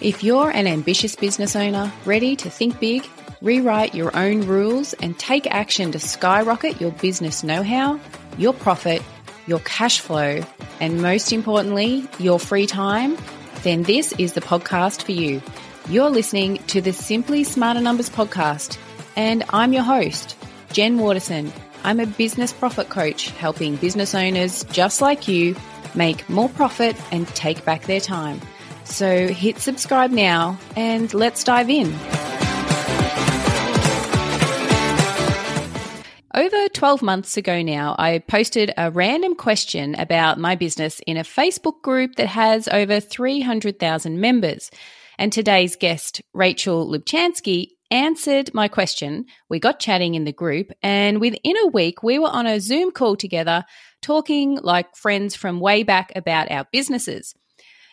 If you're an ambitious business owner ready to think big, rewrite your own rules, and take action to skyrocket your business know how, your profit, your cash flow, and most importantly, your free time, then this is the podcast for you. You're listening to the Simply Smarter Numbers podcast, and I'm your host, Jen Waterson. I'm a business profit coach helping business owners just like you make more profit and take back their time. So hit subscribe now and let's dive in. Over 12 months ago now, I posted a random question about my business in a Facebook group that has over 300,000 members. And today's guest, Rachel Lubchansky, answered my question. We got chatting in the group, and within a week, we were on a Zoom call together, talking like friends from way back about our businesses.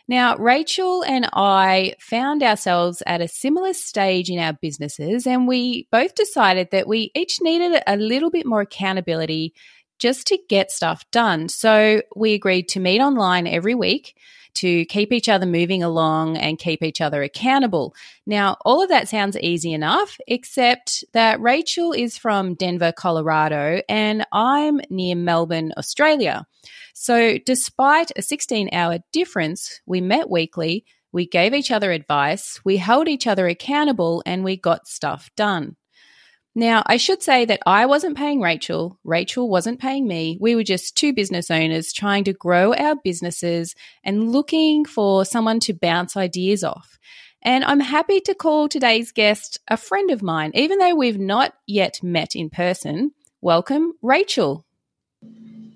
Now, Rachel and I found ourselves at a similar stage in our businesses, and we both decided that we each needed a little bit more accountability just to get stuff done. So we agreed to meet online every week to keep each other moving along and keep each other accountable. Now, all of that sounds easy enough, except that Rachel is from Denver, Colorado, and I'm near Melbourne, Australia. So, despite a 16 hour difference, we met weekly, we gave each other advice, we held each other accountable, and we got stuff done. Now, I should say that I wasn't paying Rachel. Rachel wasn't paying me. We were just two business owners trying to grow our businesses and looking for someone to bounce ideas off. And I'm happy to call today's guest a friend of mine, even though we've not yet met in person. Welcome, Rachel.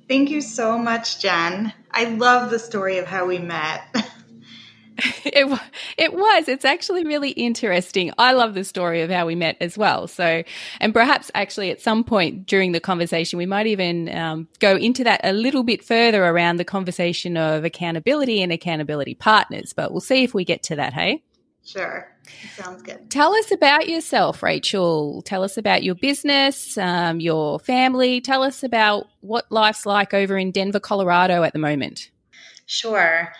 Thank you so much, Jen. I love the story of how we met. it it was. It's actually really interesting. I love the story of how we met as well. So, and perhaps actually at some point during the conversation, we might even um, go into that a little bit further around the conversation of accountability and accountability partners. But we'll see if we get to that. Hey. Sure. Sounds good. Tell us about yourself, Rachel. Tell us about your business, um, your family. Tell us about what life's like over in Denver, Colorado at the moment. Sure.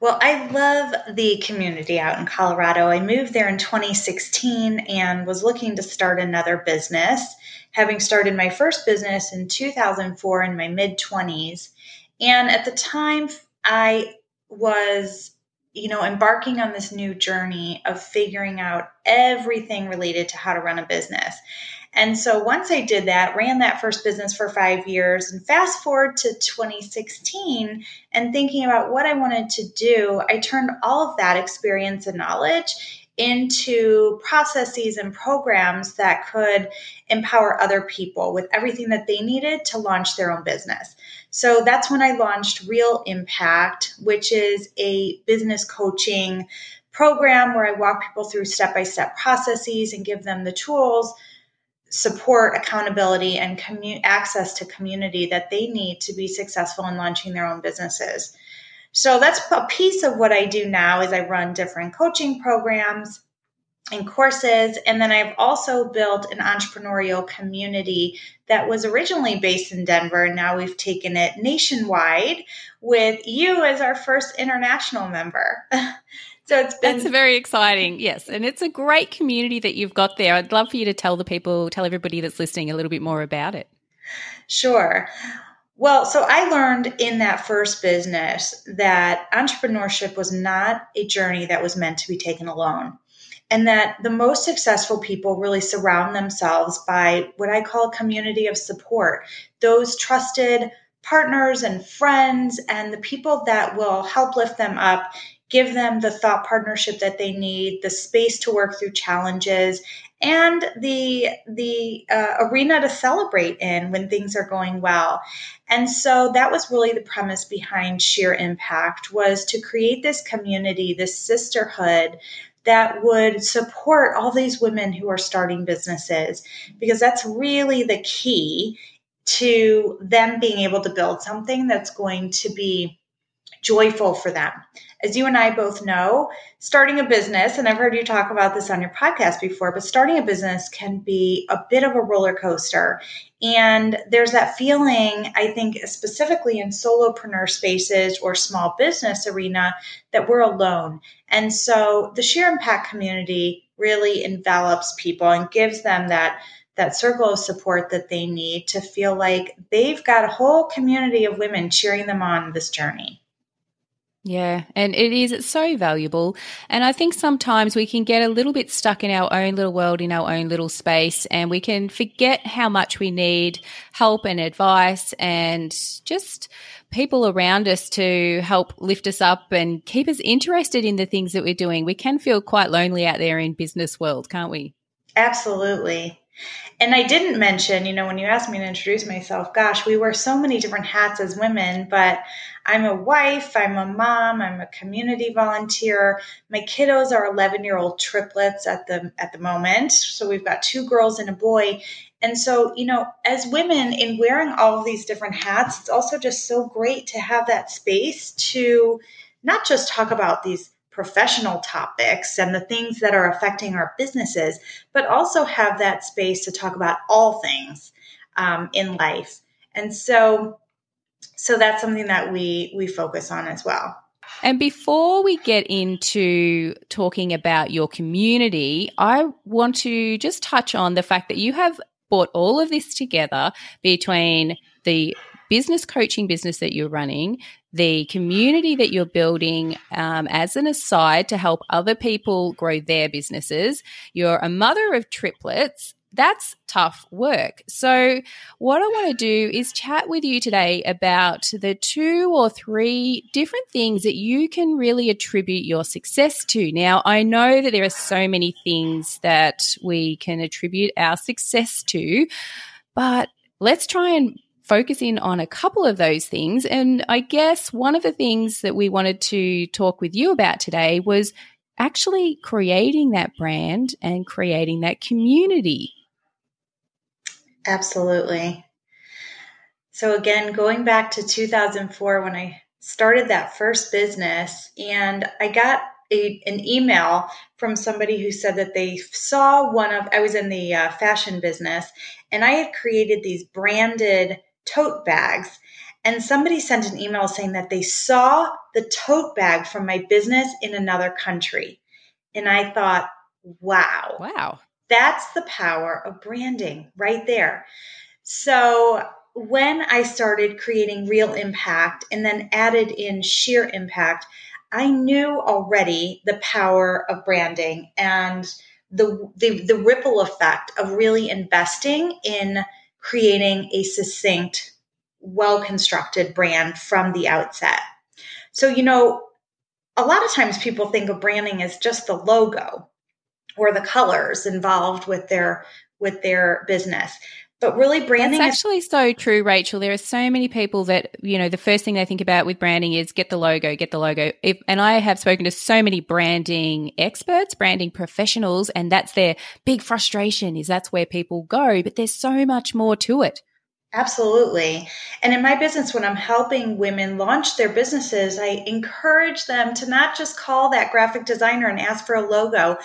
Well, I love the community out in Colorado. I moved there in 2016 and was looking to start another business, having started my first business in 2004 in my mid 20s. And at the time, I was, you know, embarking on this new journey of figuring out everything related to how to run a business. And so once I did that, ran that first business for five years, and fast forward to 2016 and thinking about what I wanted to do, I turned all of that experience and knowledge into processes and programs that could empower other people with everything that they needed to launch their own business. So that's when I launched Real Impact, which is a business coaching program where I walk people through step by step processes and give them the tools support, accountability, and commu- access to community that they need to be successful in launching their own businesses. So that's a piece of what I do now is I run different coaching programs and courses and then I've also built an entrepreneurial community that was originally based in Denver and now we've taken it nationwide with you as our first international member. So it's been That's very exciting. Yes, and it's a great community that you've got there. I'd love for you to tell the people, tell everybody that's listening a little bit more about it. Sure. Well, so I learned in that first business that entrepreneurship was not a journey that was meant to be taken alone. And that the most successful people really surround themselves by what I call a community of support, those trusted partners and friends and the people that will help lift them up give them the thought partnership that they need, the space to work through challenges, and the the uh, arena to celebrate in when things are going well. And so that was really the premise behind Sheer Impact was to create this community, this sisterhood that would support all these women who are starting businesses because that's really the key to them being able to build something that's going to be joyful for them. As you and I both know, starting a business, and I've heard you talk about this on your podcast before, but starting a business can be a bit of a roller coaster. And there's that feeling, I think, specifically in solopreneur spaces or small business arena, that we're alone. And so the Sheer Impact community really envelops people and gives them that that circle of support that they need to feel like they've got a whole community of women cheering them on this journey. Yeah, and it is it's so valuable. And I think sometimes we can get a little bit stuck in our own little world, in our own little space, and we can forget how much we need help and advice and just people around us to help lift us up and keep us interested in the things that we're doing. We can feel quite lonely out there in business world, can't we? Absolutely. And I didn't mention, you know, when you asked me to introduce myself, gosh, we wear so many different hats as women, but I'm a wife, I'm a mom, I'm a community volunteer. My kiddos are 11-year-old triplets at the at the moment. So we've got two girls and a boy. And so, you know, as women in wearing all of these different hats, it's also just so great to have that space to not just talk about these professional topics and the things that are affecting our businesses, but also have that space to talk about all things um, in life. And so, so that's something that we we focus on as well. And before we get into talking about your community, I want to just touch on the fact that you have brought all of this together between the business coaching business that you're running, the community that you're building um, as an aside to help other people grow their businesses. You're a mother of triplets. That's tough work. So, what I want to do is chat with you today about the two or three different things that you can really attribute your success to. Now, I know that there are so many things that we can attribute our success to, but let's try and focus in on a couple of those things. And I guess one of the things that we wanted to talk with you about today was actually creating that brand and creating that community. Absolutely. So, again, going back to 2004 when I started that first business, and I got a, an email from somebody who said that they saw one of, I was in the uh, fashion business, and I had created these branded tote bags. And somebody sent an email saying that they saw the tote bag from my business in another country. And I thought, wow. Wow. That's the power of branding right there. So when I started creating real impact and then added in sheer impact, I knew already the power of branding and the, the, the ripple effect of really investing in creating a succinct, well constructed brand from the outset. So, you know, a lot of times people think of branding as just the logo or the colors involved with their with their business. But really, branding That's actually is- so true, Rachel. There are so many people that, you know, the first thing they think about with branding is get the logo, get the logo. If, and I have spoken to so many branding experts, branding professionals, and that's their big frustration is that's where people go. But there's so much more to it. Absolutely. And in my business, when I'm helping women launch their businesses, I encourage them to not just call that graphic designer and ask for a logo.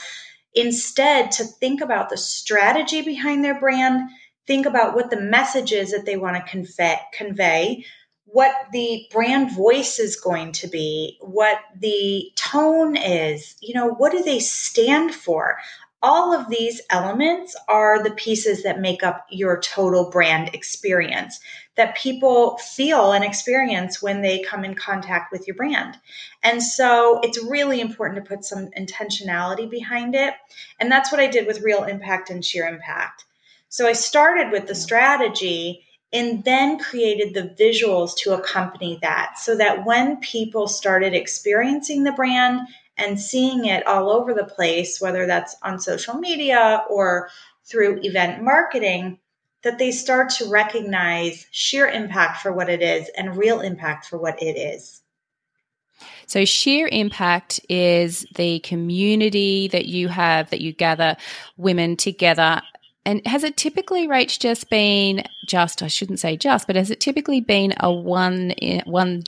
Instead, to think about the strategy behind their brand, think about what the message is that they want to convey, convey what the brand voice is going to be, what the tone is, you know, what do they stand for? All of these elements are the pieces that make up your total brand experience that people feel and experience when they come in contact with your brand. And so it's really important to put some intentionality behind it. And that's what I did with Real Impact and Sheer Impact. So I started with the strategy and then created the visuals to accompany that so that when people started experiencing the brand and seeing it all over the place, whether that's on social media or through event marketing, that they start to recognize sheer impact for what it is and real impact for what it is. So, sheer impact is the community that you have that you gather women together and has it typically, Rach, just been just, I shouldn't say just, but has it typically been a one, one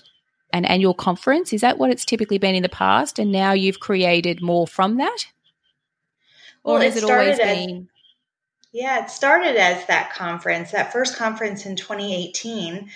an annual conference. Is that what it's typically been in the past? And now you've created more from that? Or well, has it, it always as, been? Yeah, it started as that conference, that first conference in 2018,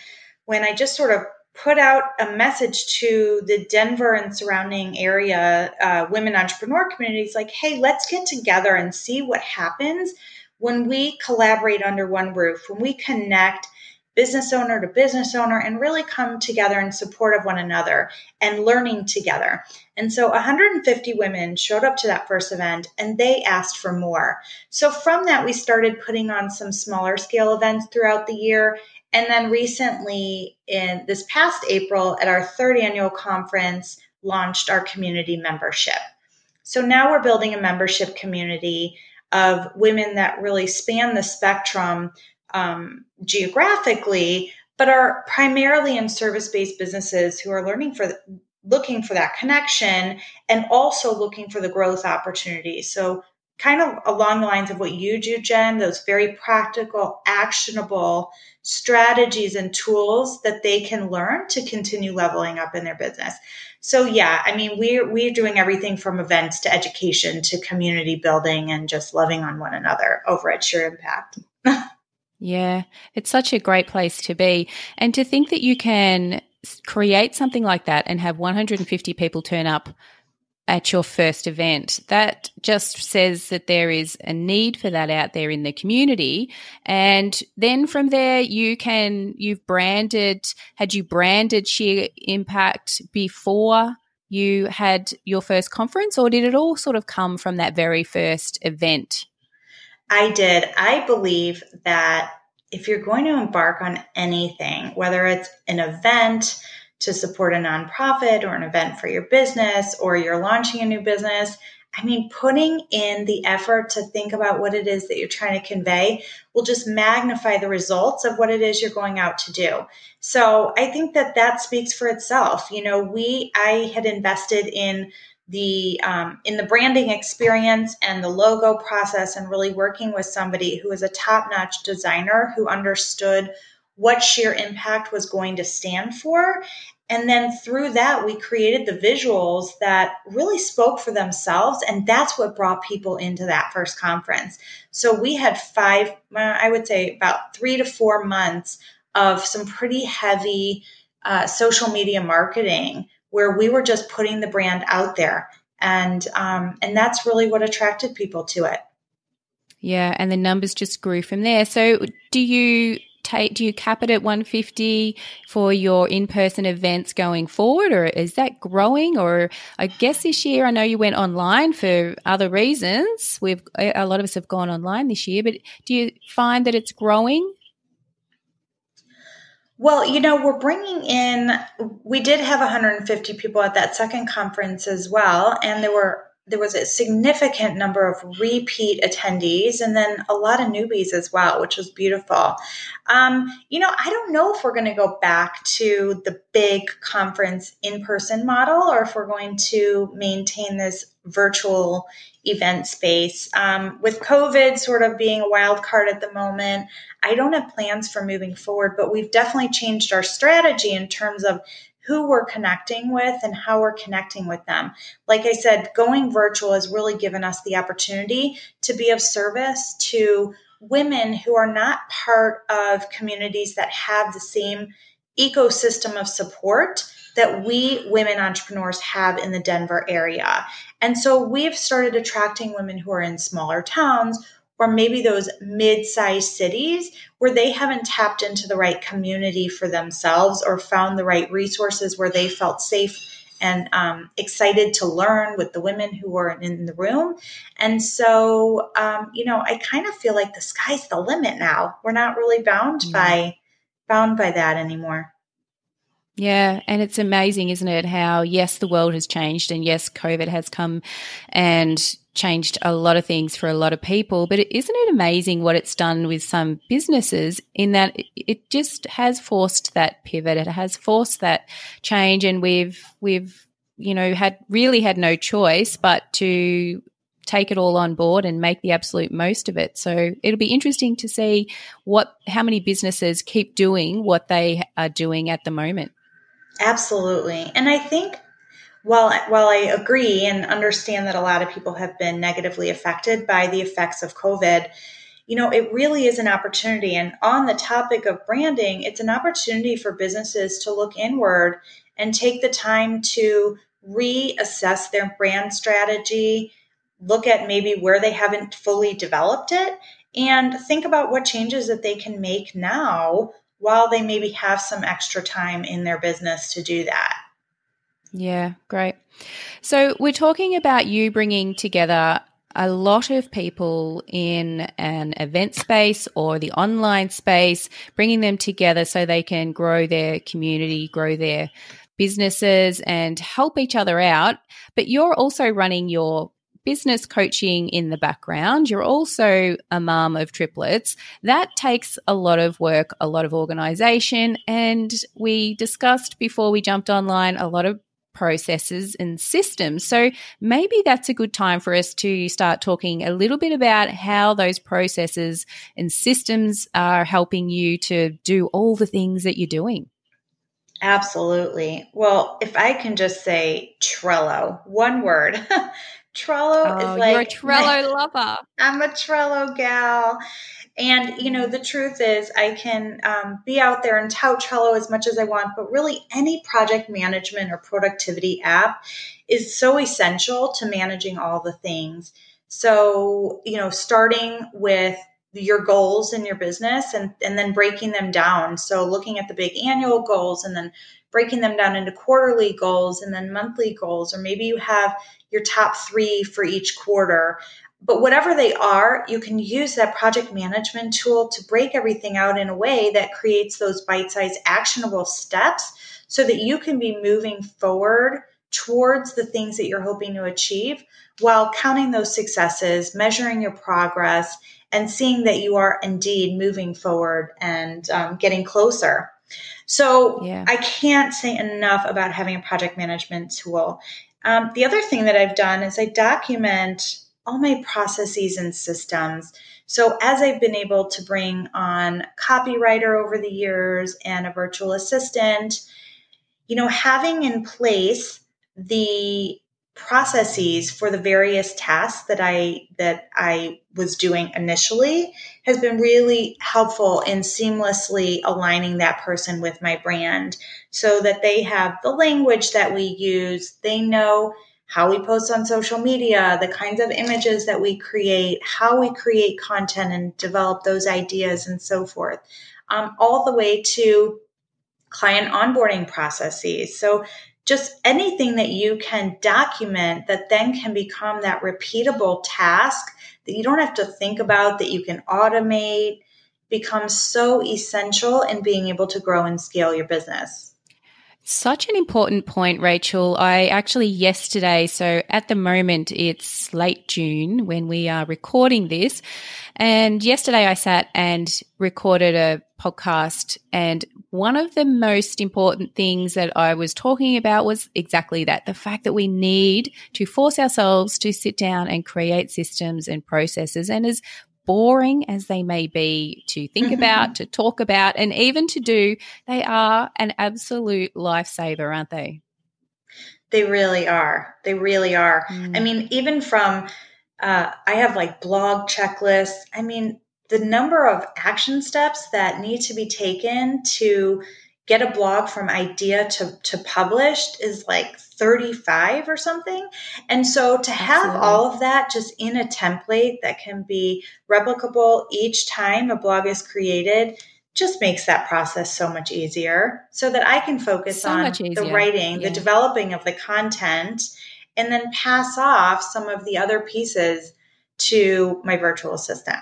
when I just sort of put out a message to the Denver and surrounding area uh, women entrepreneur communities like, hey, let's get together and see what happens when we collaborate under one roof, when we connect business owner to business owner and really come together in support of one another and learning together. And so 150 women showed up to that first event and they asked for more. So from that, we started putting on some smaller scale events throughout the year. And then recently, in this past April, at our third annual conference, launched our community membership. So now we're building a membership community of women that really span the spectrum um, geographically, but are primarily in service based businesses who are learning for the, looking for that connection and also looking for the growth opportunities. So, kind of along the lines of what you do, Jen, those very practical, actionable strategies and tools that they can learn to continue leveling up in their business. So yeah, I mean we're we're doing everything from events to education to community building and just loving on one another over at Sheer Impact. yeah, it's such a great place to be. And to think that you can create something like that and have 150 people turn up at your first event. That just says that there is a need for that out there in the community. And then from there, you can, you've branded, had you branded Sheer Impact before you had your first conference, or did it all sort of come from that very first event? I did. I believe that if you're going to embark on anything, whether it's an event, to support a nonprofit or an event for your business or you're launching a new business. I mean, putting in the effort to think about what it is that you're trying to convey will just magnify the results of what it is you're going out to do. So I think that that speaks for itself. You know, we, I had invested in the um, in the branding experience and the logo process and really working with somebody who is a top-notch designer who understood what sheer impact was going to stand for. And then through that, we created the visuals that really spoke for themselves. And that's what brought people into that first conference. So we had five, I would say about three to four months of some pretty heavy uh, social media marketing where we were just putting the brand out there. And, um, and that's really what attracted people to it. Yeah, and the numbers just grew from there. So, do you take, do you cap it at 150 for your in-person events going forward or is that growing or I guess this year I know you went online for other reasons. We've a lot of us have gone online this year, but do you find that it's growing? Well, you know, we're bringing in, we did have 150 people at that second conference as well. And there were there was a significant number of repeat attendees and then a lot of newbies as well, which was beautiful. Um, you know, I don't know if we're going to go back to the big conference in person model or if we're going to maintain this virtual event space. Um, with COVID sort of being a wild card at the moment, I don't have plans for moving forward, but we've definitely changed our strategy in terms of who we're connecting with and how we're connecting with them. Like I said, going virtual has really given us the opportunity to be of service to women who are not part of communities that have the same ecosystem of support that we women entrepreneurs have in the Denver area. And so we've started attracting women who are in smaller towns or maybe those mid-sized cities where they haven't tapped into the right community for themselves or found the right resources where they felt safe and um, excited to learn with the women who were in the room. And so, um, you know, I kind of feel like the sky's the limit now. We're not really bound by bound by that anymore. Yeah, and it's amazing, isn't it? How yes, the world has changed, and yes, COVID has come and changed a lot of things for a lot of people. But isn't it amazing what it's done with some businesses in that it just has forced that pivot. It has forced that change. And we've, we've, you know, had really had no choice but to take it all on board and make the absolute most of it. So it'll be interesting to see what, how many businesses keep doing what they are doing at the moment. Absolutely. And I think while while I agree and understand that a lot of people have been negatively affected by the effects of COVID, you know, it really is an opportunity. And on the topic of branding, it's an opportunity for businesses to look inward and take the time to reassess their brand strategy, look at maybe where they haven't fully developed it, and think about what changes that they can make now while they maybe have some extra time in their business to do that. Yeah, great. So, we're talking about you bringing together a lot of people in an event space or the online space, bringing them together so they can grow their community, grow their businesses, and help each other out. But you're also running your business coaching in the background. You're also a mom of triplets. That takes a lot of work, a lot of organization. And we discussed before we jumped online a lot of processes and systems. So maybe that's a good time for us to start talking a little bit about how those processes and systems are helping you to do all the things that you're doing. Absolutely. Well, if I can just say Trello, one word. Trello oh, is like you're a Trello lover. I'm a Trello gal. And, you know, the truth is, I can um, be out there and tout Trello as much as I want, but really any project management or productivity app is so essential to managing all the things. So, you know, starting with your goals in your business and, and then breaking them down. So, looking at the big annual goals and then breaking them down into quarterly goals and then monthly goals, or maybe you have your top three for each quarter. But whatever they are, you can use that project management tool to break everything out in a way that creates those bite sized actionable steps so that you can be moving forward towards the things that you're hoping to achieve while counting those successes, measuring your progress, and seeing that you are indeed moving forward and um, getting closer. So yeah. I can't say enough about having a project management tool. Um, the other thing that I've done is I document all my processes and systems. So as I've been able to bring on copywriter over the years and a virtual assistant, you know, having in place the processes for the various tasks that I that I was doing initially has been really helpful in seamlessly aligning that person with my brand so that they have the language that we use, they know how we post on social media, the kinds of images that we create, how we create content and develop those ideas and so forth. Um, all the way to client onboarding processes. So just anything that you can document that then can become that repeatable task that you don't have to think about, that you can automate, becomes so essential in being able to grow and scale your business. Such an important point, Rachel. I actually yesterday, so at the moment it's late June when we are recording this. And yesterday I sat and recorded a podcast. And one of the most important things that I was talking about was exactly that the fact that we need to force ourselves to sit down and create systems and processes. And as boring as they may be to think mm-hmm. about, to talk about, and even to do, they are an absolute lifesaver, aren't they? They really are. They really are. Mm. I mean, even from, uh, I have like blog checklists. I mean, the number of action steps that need to be taken to get a blog from idea to, to published is like 35 or something. And so to have Absolutely. all of that just in a template that can be replicable each time a blog is created just makes that process so much easier so that I can focus so on the writing, yeah. the developing of the content, and then pass off some of the other pieces to my virtual assistant.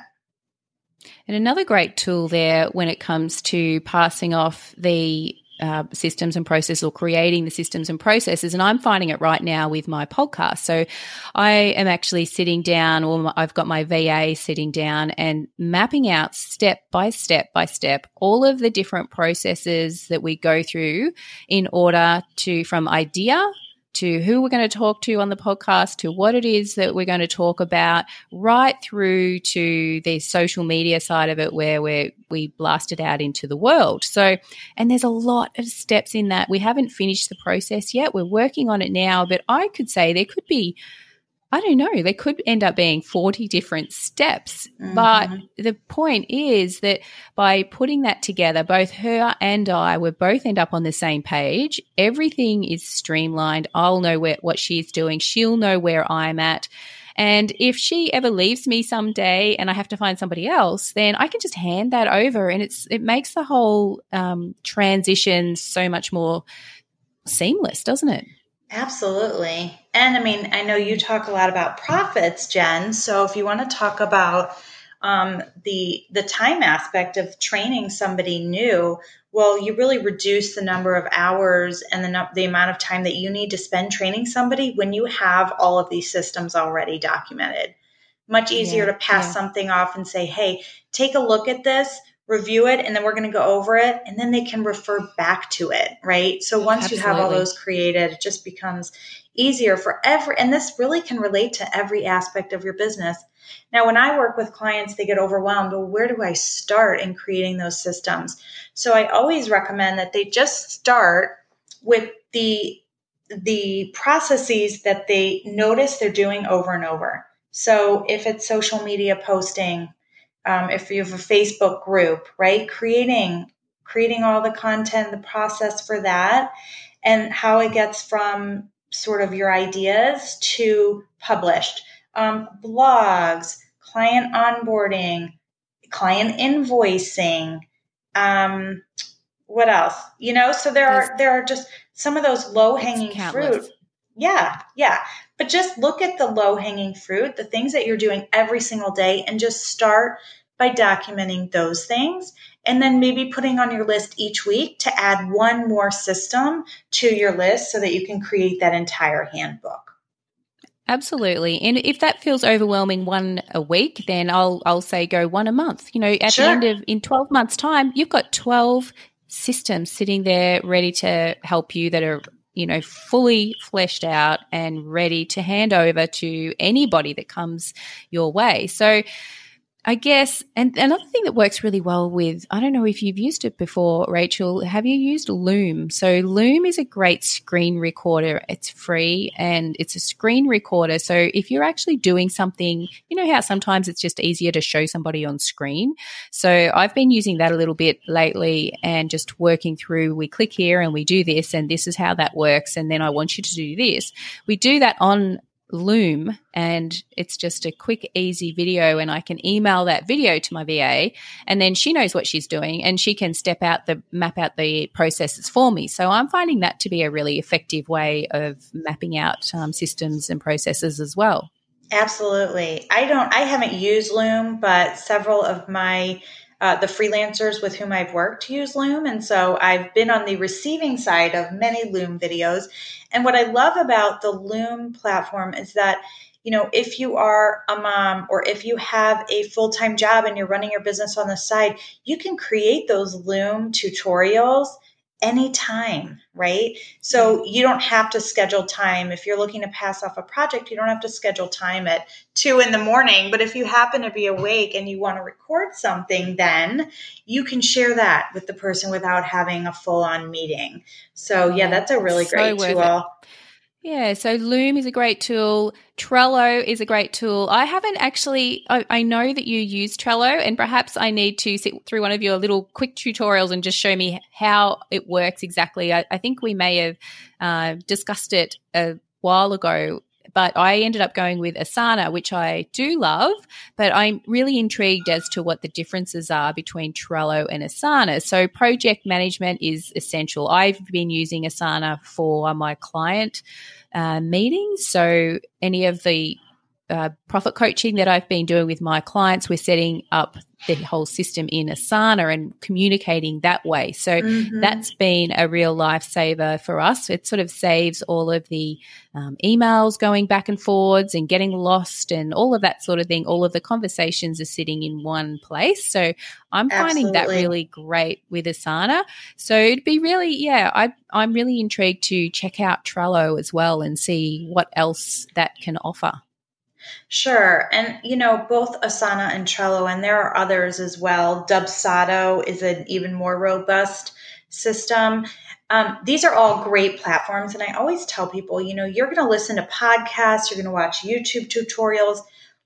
And another great tool there when it comes to passing off the uh, systems and processes or creating the systems and processes. And I'm finding it right now with my podcast. So I am actually sitting down, or I've got my VA sitting down and mapping out step by step by step all of the different processes that we go through in order to, from idea to who we're going to talk to on the podcast, to what it is that we're going to talk about, right through to the social media side of it where we're we blast it out into the world. So, and there's a lot of steps in that. We haven't finished the process yet. We're working on it now, but I could say there could be I don't know, they could end up being 40 different steps. Mm-hmm. But the point is that by putting that together, both her and I will both end up on the same page. Everything is streamlined. I'll know where, what she's doing. She'll know where I'm at. And if she ever leaves me someday and I have to find somebody else, then I can just hand that over, and it's it makes the whole um, transition so much more seamless, doesn't it? Absolutely. And I mean, I know you talk a lot about profits, Jen. So if you want to talk about um, the the time aspect of training somebody new, well, you really reduce the number of hours and the the amount of time that you need to spend training somebody when you have all of these systems already documented. Much easier yeah, to pass yeah. something off and say, "Hey, take a look at this review it and then we're going to go over it and then they can refer back to it right? So once Absolutely. you have all those created it just becomes easier for every and this really can relate to every aspect of your business. Now when i work with clients they get overwhelmed well where do i start in creating those systems? So i always recommend that they just start with the the processes that they notice they're doing over and over. So if it's social media posting um, if you have a Facebook group, right? Creating creating all the content, the process for that, and how it gets from sort of your ideas to published. Um, blogs, client onboarding, client invoicing. Um, what else? You know, so there are there are just some of those low hanging fruit. Yeah, yeah. But just look at the low hanging fruit, the things that you're doing every single day, and just start by documenting those things. And then maybe putting on your list each week to add one more system to your list so that you can create that entire handbook. Absolutely. And if that feels overwhelming one a week, then I'll I'll say go one a month. You know, at sure. the end of in 12 months time, you've got 12 systems sitting there ready to help you that are you know, fully fleshed out and ready to hand over to anybody that comes your way. So, I guess, and another thing that works really well with, I don't know if you've used it before, Rachel. Have you used Loom? So, Loom is a great screen recorder. It's free and it's a screen recorder. So, if you're actually doing something, you know how sometimes it's just easier to show somebody on screen. So, I've been using that a little bit lately and just working through. We click here and we do this, and this is how that works. And then I want you to do this. We do that on Loom and it's just a quick, easy video. And I can email that video to my VA and then she knows what she's doing and she can step out the map out the processes for me. So I'm finding that to be a really effective way of mapping out um, systems and processes as well. Absolutely. I don't, I haven't used Loom, but several of my uh, the freelancers with whom I've worked use Loom. And so I've been on the receiving side of many Loom videos. And what I love about the Loom platform is that you know, if you are a mom or if you have a full time job and you're running your business on the side, you can create those Loom tutorials anytime, right? So you don't have to schedule time. If you're looking to pass off a project, you don't have to schedule time at two in the morning. But if you happen to be awake and you want to record something, then you can share that with the person without having a full on meeting. So, yeah, that's a really so great tool. It. Yeah, so Loom is a great tool. Trello is a great tool. I haven't actually, I, I, know that you use Trello, and perhaps I need to sit through one of your little quick tutorials and just show me how it works exactly. I, I think we may have uh, discussed it a while ago but I ended up going with Asana, which I do love, but I'm really intrigued as to what the differences are between Trello and Asana. So project management is essential. I've been using Asana for my client uh, meetings. So any of the uh, profit coaching that I've been doing with my clients, we're setting up the whole system in Asana and communicating that way. So mm-hmm. that's been a real lifesaver for us. It sort of saves all of the um, emails going back and forwards and getting lost and all of that sort of thing. All of the conversations are sitting in one place. So I'm finding that really great with Asana. So it'd be really, yeah, I, I'm really intrigued to check out Trello as well and see what else that can offer. Sure. And, you know, both Asana and Trello, and there are others as well. Dubsado is an even more robust system. Um, these are all great platforms. And I always tell people, you know, you're going to listen to podcasts, you're going to watch YouTube tutorials,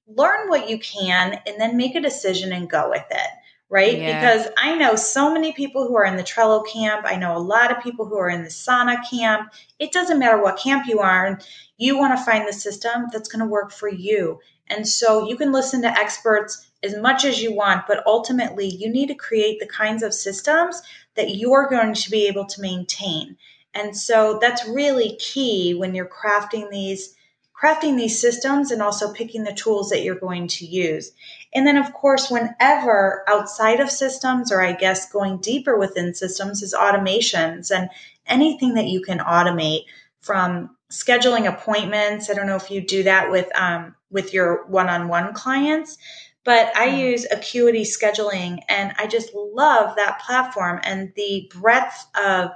learn what you can, and then make a decision and go with it right? Yeah. Because I know so many people who are in the Trello camp. I know a lot of people who are in the Asana camp. It doesn't matter what camp you are, you want to find the system that's going to work for you. And so you can listen to experts as much as you want, but ultimately you need to create the kinds of systems that you're going to be able to maintain. And so that's really key when you're crafting these crafting these systems and also picking the tools that you're going to use. And then, of course, whenever outside of systems, or I guess going deeper within systems, is automations and anything that you can automate from scheduling appointments. I don't know if you do that with um, with your one-on-one clients, but I mm. use Acuity scheduling, and I just love that platform and the breadth of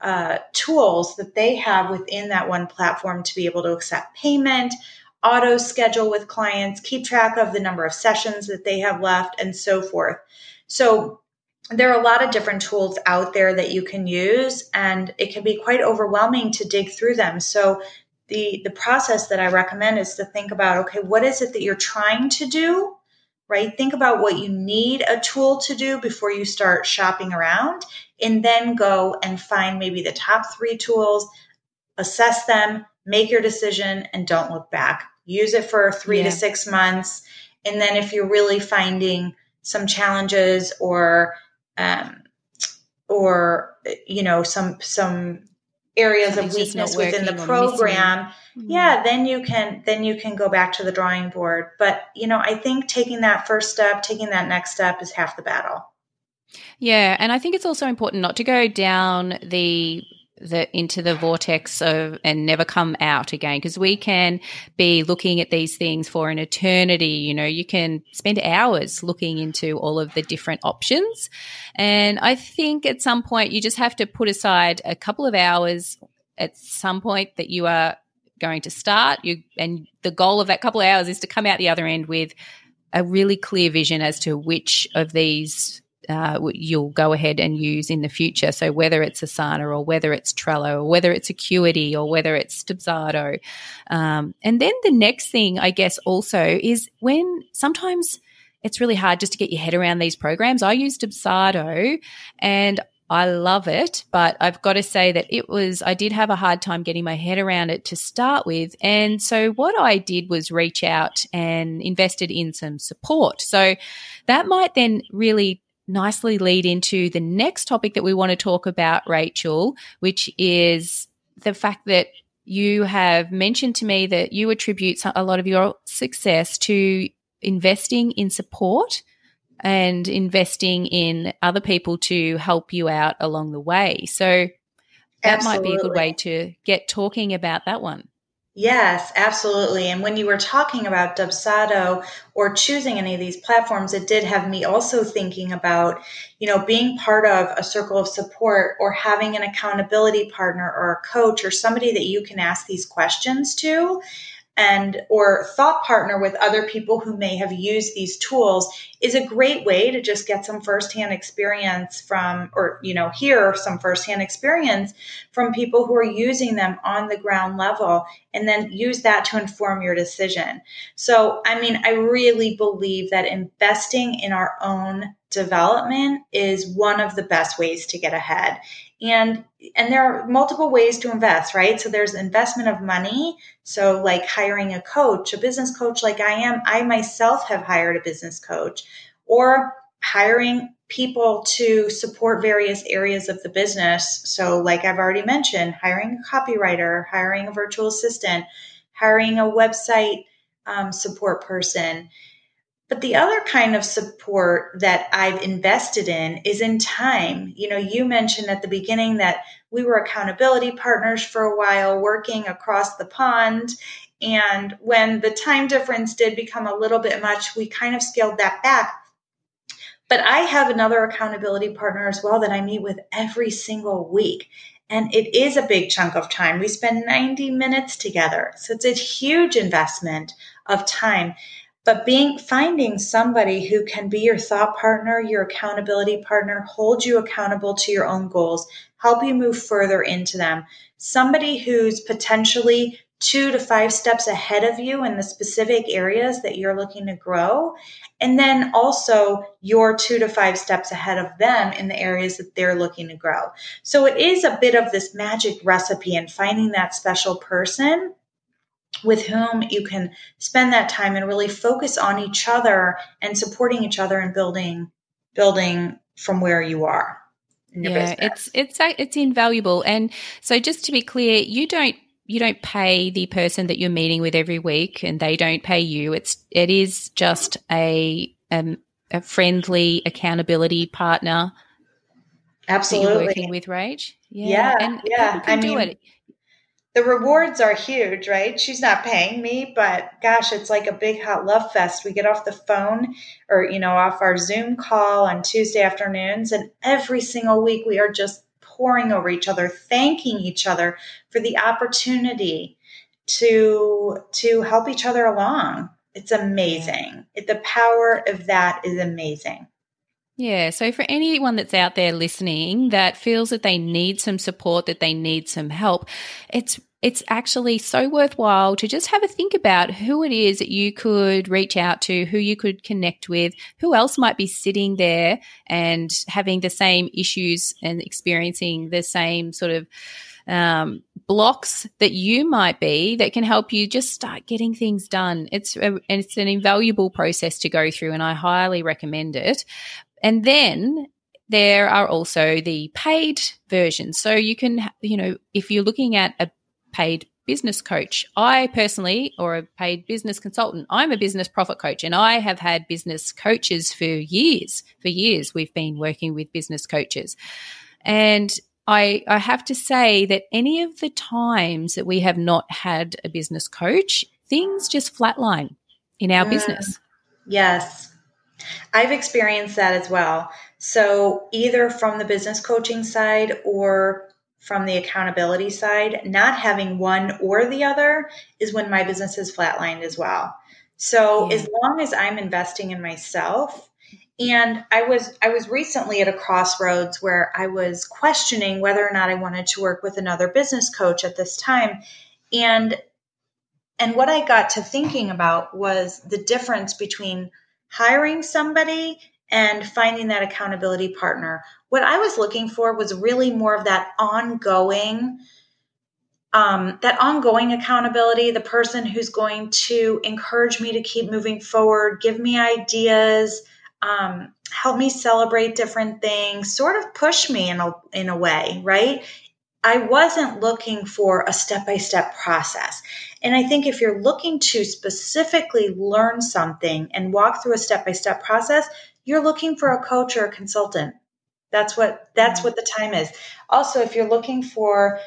uh, tools that they have within that one platform to be able to accept payment, auto schedule with clients, keep track of the number of sessions that they have left, and so forth. So there are a lot of different tools out there that you can use, and it can be quite overwhelming to dig through them. So the the process that I recommend is to think about okay, what is it that you're trying to do? Right? Think about what you need a tool to do before you start shopping around, and then go and find maybe the top three tools, assess them, make your decision, and don't look back. Use it for three yeah. to six months. And then if you're really finding some challenges or um, or you know some some areas of weakness within the program mm-hmm. yeah then you can then you can go back to the drawing board but you know i think taking that first step taking that next step is half the battle yeah and i think it's also important not to go down the the into the vortex of and never come out again. Because we can be looking at these things for an eternity you know. You can spend hours looking into all of the different options. And i think at some point you just have to put aside a couple of hours at some point that you are going to start. You and the goal of that couple of hours is to come out the other end with a really clear vision as to which of these uh, you'll go ahead and use in the future. So whether it's Asana or whether it's Trello or whether it's Acuity or whether it's Dubsado. Um, and then the next thing, I guess, also is when sometimes it's really hard just to get your head around these programs. I use Dubsado and I love it, but I've got to say that it was, I did have a hard time getting my head around it to start with. And so what I did was reach out and invested in some support. So that might then really nicely lead into the next topic that we want to talk about, Rachel, which is the fact that you have mentioned to me that you attribute a lot of your success to investing in support and investing in other people to help you out along the way. So that Absolutely. might be a good way to get talking about that one. Yes, absolutely. And when you were talking about Dubsado or choosing any of these platforms, it did have me also thinking about, you know, being part of a circle of support or having an accountability partner or a coach or somebody that you can ask these questions to and or thought partner with other people who may have used these tools is a great way to just get some firsthand experience from or you know hear some firsthand experience from people who are using them on the ground level and then use that to inform your decision. So i mean i really believe that investing in our own development is one of the best ways to get ahead and and there are multiple ways to invest right? So there's investment of money. So like hiring a coach a business coach like i am i myself have hired a business coach or hiring people to support various areas of the business. So like i've already mentioned hiring a copywriter hiring a virtual assistant hiring a website um, support person. But the other kind of support that I've invested in is in time. You know, you mentioned at the beginning that we were accountability partners for a while, working across the pond. And when the time difference did become a little bit much, we kind of scaled that back. But I have another accountability partner as well that I meet with every single week. And it is a big chunk of time. We spend 90 minutes together. So it's a huge investment of time. But being finding somebody who can be your thought partner, your accountability partner, hold you accountable to your own goals, help you move further into them. Somebody who's potentially two to five steps ahead of you in the specific areas that you're looking to grow. And then also you're two to five steps ahead of them in the areas that they're looking to grow. So it is a bit of this magic recipe and finding that special person with whom you can spend that time and really focus on each other and supporting each other and building building from where you are yeah, it's it's it's invaluable. And so, just to be clear, you don't you don't pay the person that you're meeting with every week, and they don't pay you. It's it is just a um, a friendly accountability partner. Absolutely, working with Rage. Yeah, yeah, and yeah. I mean, it. The rewards are huge, right? She's not paying me, but gosh, it's like a big hot love fest. We get off the phone or you know off our Zoom call on Tuesday afternoons, and every single week we are just pouring over each other, thanking each other for the opportunity to to help each other along. It's amazing. It, the power of that is amazing. Yeah. So, for anyone that's out there listening that feels that they need some support, that they need some help, it's it's actually so worthwhile to just have a think about who it is that you could reach out to, who you could connect with, who else might be sitting there and having the same issues and experiencing the same sort of um, blocks that you might be that can help you just start getting things done. It's a, it's an invaluable process to go through, and I highly recommend it. And then there are also the paid versions. So you can, you know, if you're looking at a paid business coach. I personally, or a paid business consultant, I'm a business profit coach and I have had business coaches for years. For years, we've been working with business coaches. And I, I have to say that any of the times that we have not had a business coach, things just flatline in our mm, business. Yes. I've experienced that as well. So, either from the business coaching side or from the accountability side, not having one or the other is when my business is flatlined as well. So yeah. as long as I'm investing in myself, and I was I was recently at a crossroads where I was questioning whether or not I wanted to work with another business coach at this time. And and what I got to thinking about was the difference between hiring somebody and finding that accountability partner. What I was looking for was really more of that ongoing um, that ongoing accountability, the person who's going to encourage me to keep moving forward, give me ideas, um, help me celebrate different things, sort of push me in a, in a way, right? I wasn't looking for a step by step process. And I think if you're looking to specifically learn something and walk through a step by step process, you're looking for a coach or a consultant. That's what that's what the time is. Also, if you're looking for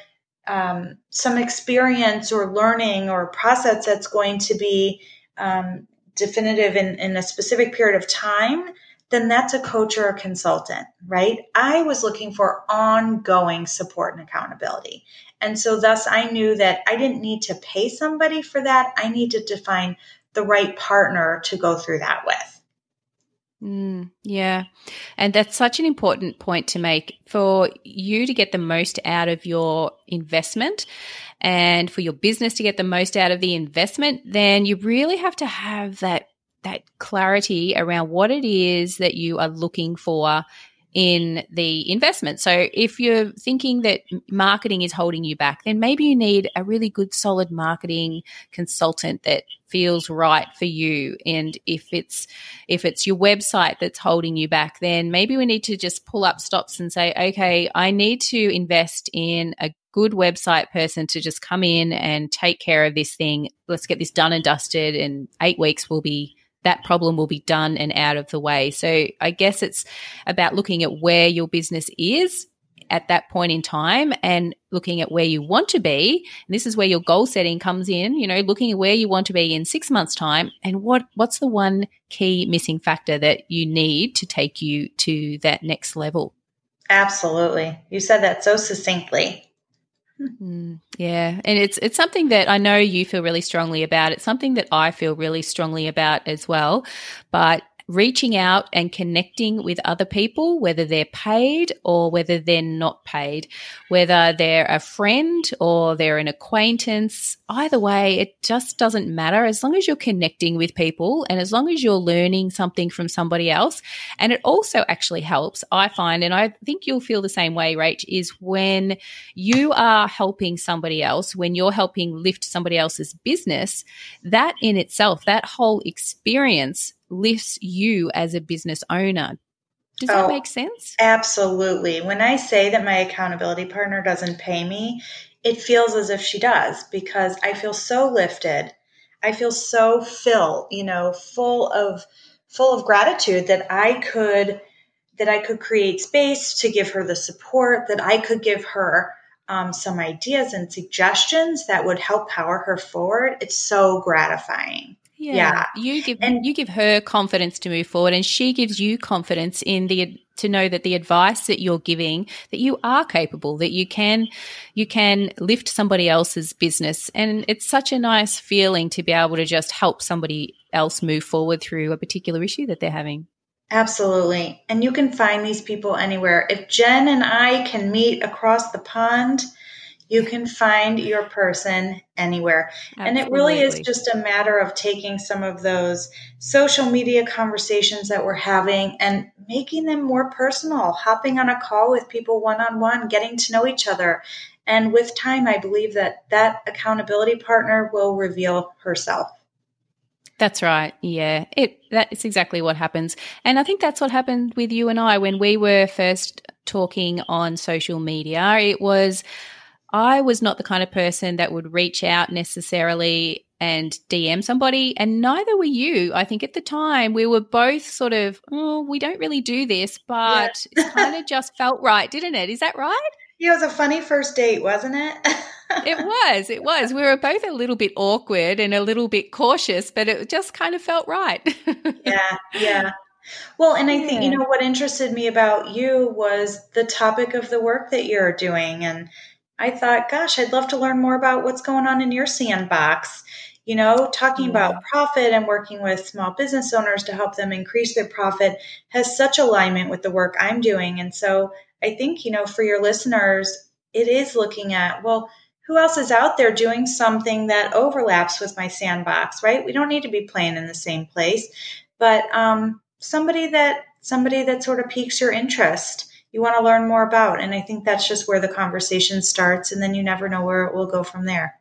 um, some experience or learning or process that's going to be um, definitive in, in a specific period of time, then that's a coach or a consultant, right? I was looking for ongoing support and accountability. And so, thus, I knew that I didn't need to pay somebody for that. I needed to find the right partner to go through that with. Mm, yeah. And that's such an important point to make for you to get the most out of your investment and for your business to get the most out of the investment, then you really have to have that that clarity around what it is that you are looking for in the investment. So if you're thinking that marketing is holding you back, then maybe you need a really good solid marketing consultant that feels right for you and if it's if it's your website that's holding you back then maybe we need to just pull up stops and say okay I need to invest in a good website person to just come in and take care of this thing let's get this done and dusted and 8 weeks will be that problem will be done and out of the way. So I guess it's about looking at where your business is at that point in time and looking at where you want to be. And this is where your goal setting comes in, you know, looking at where you want to be in 6 months time and what what's the one key missing factor that you need to take you to that next level. Absolutely. You said that so succinctly. Mm, yeah, and it's it's something that I know you feel really strongly about. It's something that I feel really strongly about as well. But reaching out and connecting with other people, whether they're paid or whether they're not paid, whether they're a friend or they're an acquaintance. Either way, it just doesn't matter as long as you're connecting with people and as long as you're learning something from somebody else. And it also actually helps, I find, and I think you'll feel the same way, Rach, is when you are helping somebody else, when you're helping lift somebody else's business, that in itself, that whole experience lifts you as a business owner. Does oh, that make sense? Absolutely. When I say that my accountability partner doesn't pay me, it feels as if she does because I feel so lifted. I feel so filled, you know, full of full of gratitude that I could that I could create space to give her the support, that I could give her um, some ideas and suggestions that would help power her forward. It's so gratifying. Yeah. yeah. You give and, you give her confidence to move forward and she gives you confidence in the to know that the advice that you're giving that you are capable that you can you can lift somebody else's business and it's such a nice feeling to be able to just help somebody else move forward through a particular issue that they're having. Absolutely. And you can find these people anywhere. If Jen and I can meet across the pond, you can find your person anywhere. Absolutely. And it really is just a matter of taking some of those social media conversations that we're having and making them more personal, hopping on a call with people one on one, getting to know each other. And with time, I believe that that accountability partner will reveal herself. That's right. Yeah. It that is exactly what happens. And I think that's what happened with you and I when we were first talking on social media. It was I was not the kind of person that would reach out necessarily and DM somebody, and neither were you. I think at the time we were both sort of, oh, we don't really do this, but yeah. it kind of just felt right, didn't it? Is that right? Yeah, it was a funny first date, wasn't it? it was. It was. We were both a little bit awkward and a little bit cautious, but it just kind of felt right. yeah, yeah. Well, and I yeah. think, you know, what interested me about you was the topic of the work that you're doing and I thought, gosh, I'd love to learn more about what's going on in your sandbox. You know, talking about profit and working with small business owners to help them increase their profit has such alignment with the work I'm doing. And so I think, you know, for your listeners, it is looking at, well, who else is out there doing something that overlaps with my sandbox, right? We don't need to be playing in the same place, but um, somebody that somebody that sort of piques your interest you want to learn more about. And I think that's just where the conversation starts. And then you never know where it will go from there.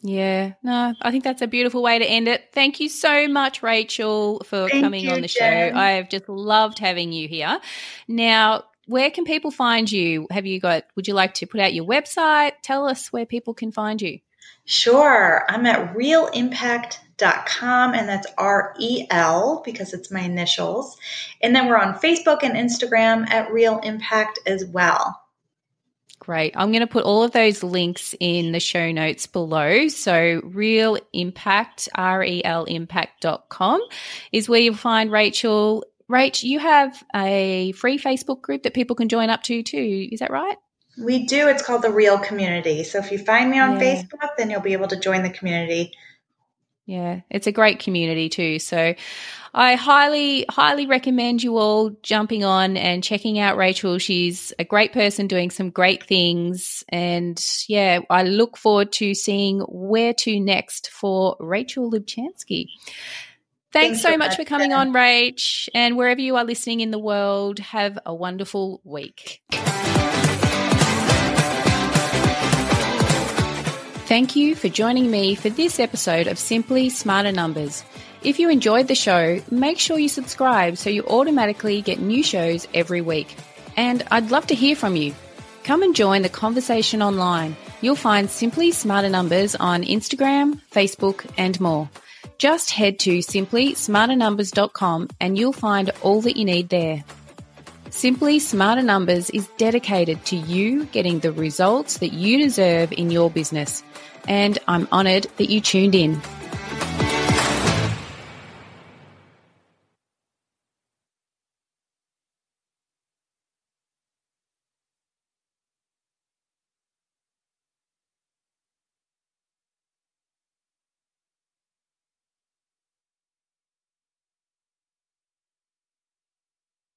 Yeah, no, I think that's a beautiful way to end it. Thank you so much, Rachel, for Thank coming you, on the Jen. show. I've just loved having you here. Now, where can people find you? Have you got, would you like to put out your website? Tell us where people can find you. Sure. I'm at relimpact.com and that's R E L because it's my initials. And then we're on Facebook and Instagram at Real Impact as well. Great. I'm going to put all of those links in the show notes below. So, Real Impact, R E L impact.com is where you'll find Rachel. Rach, you have a free Facebook group that people can join up to too. Is that right? We do. It's called the Real Community. So if you find me on yeah. Facebook, then you'll be able to join the community. Yeah, it's a great community too. So I highly, highly recommend you all jumping on and checking out Rachel. She's a great person doing some great things. And yeah, I look forward to seeing where to next for Rachel Lubchansky. Thanks, Thanks so much, much for coming on, Rach. And wherever you are listening in the world, have a wonderful week. Thank you for joining me for this episode of Simply Smarter Numbers. If you enjoyed the show, make sure you subscribe so you automatically get new shows every week. And I'd love to hear from you. Come and join the conversation online. You'll find Simply Smarter Numbers on Instagram, Facebook, and more. Just head to simplysmarternumbers.com and you'll find all that you need there. Simply Smarter Numbers is dedicated to you getting the results that you deserve in your business. And I'm honoured that you tuned in.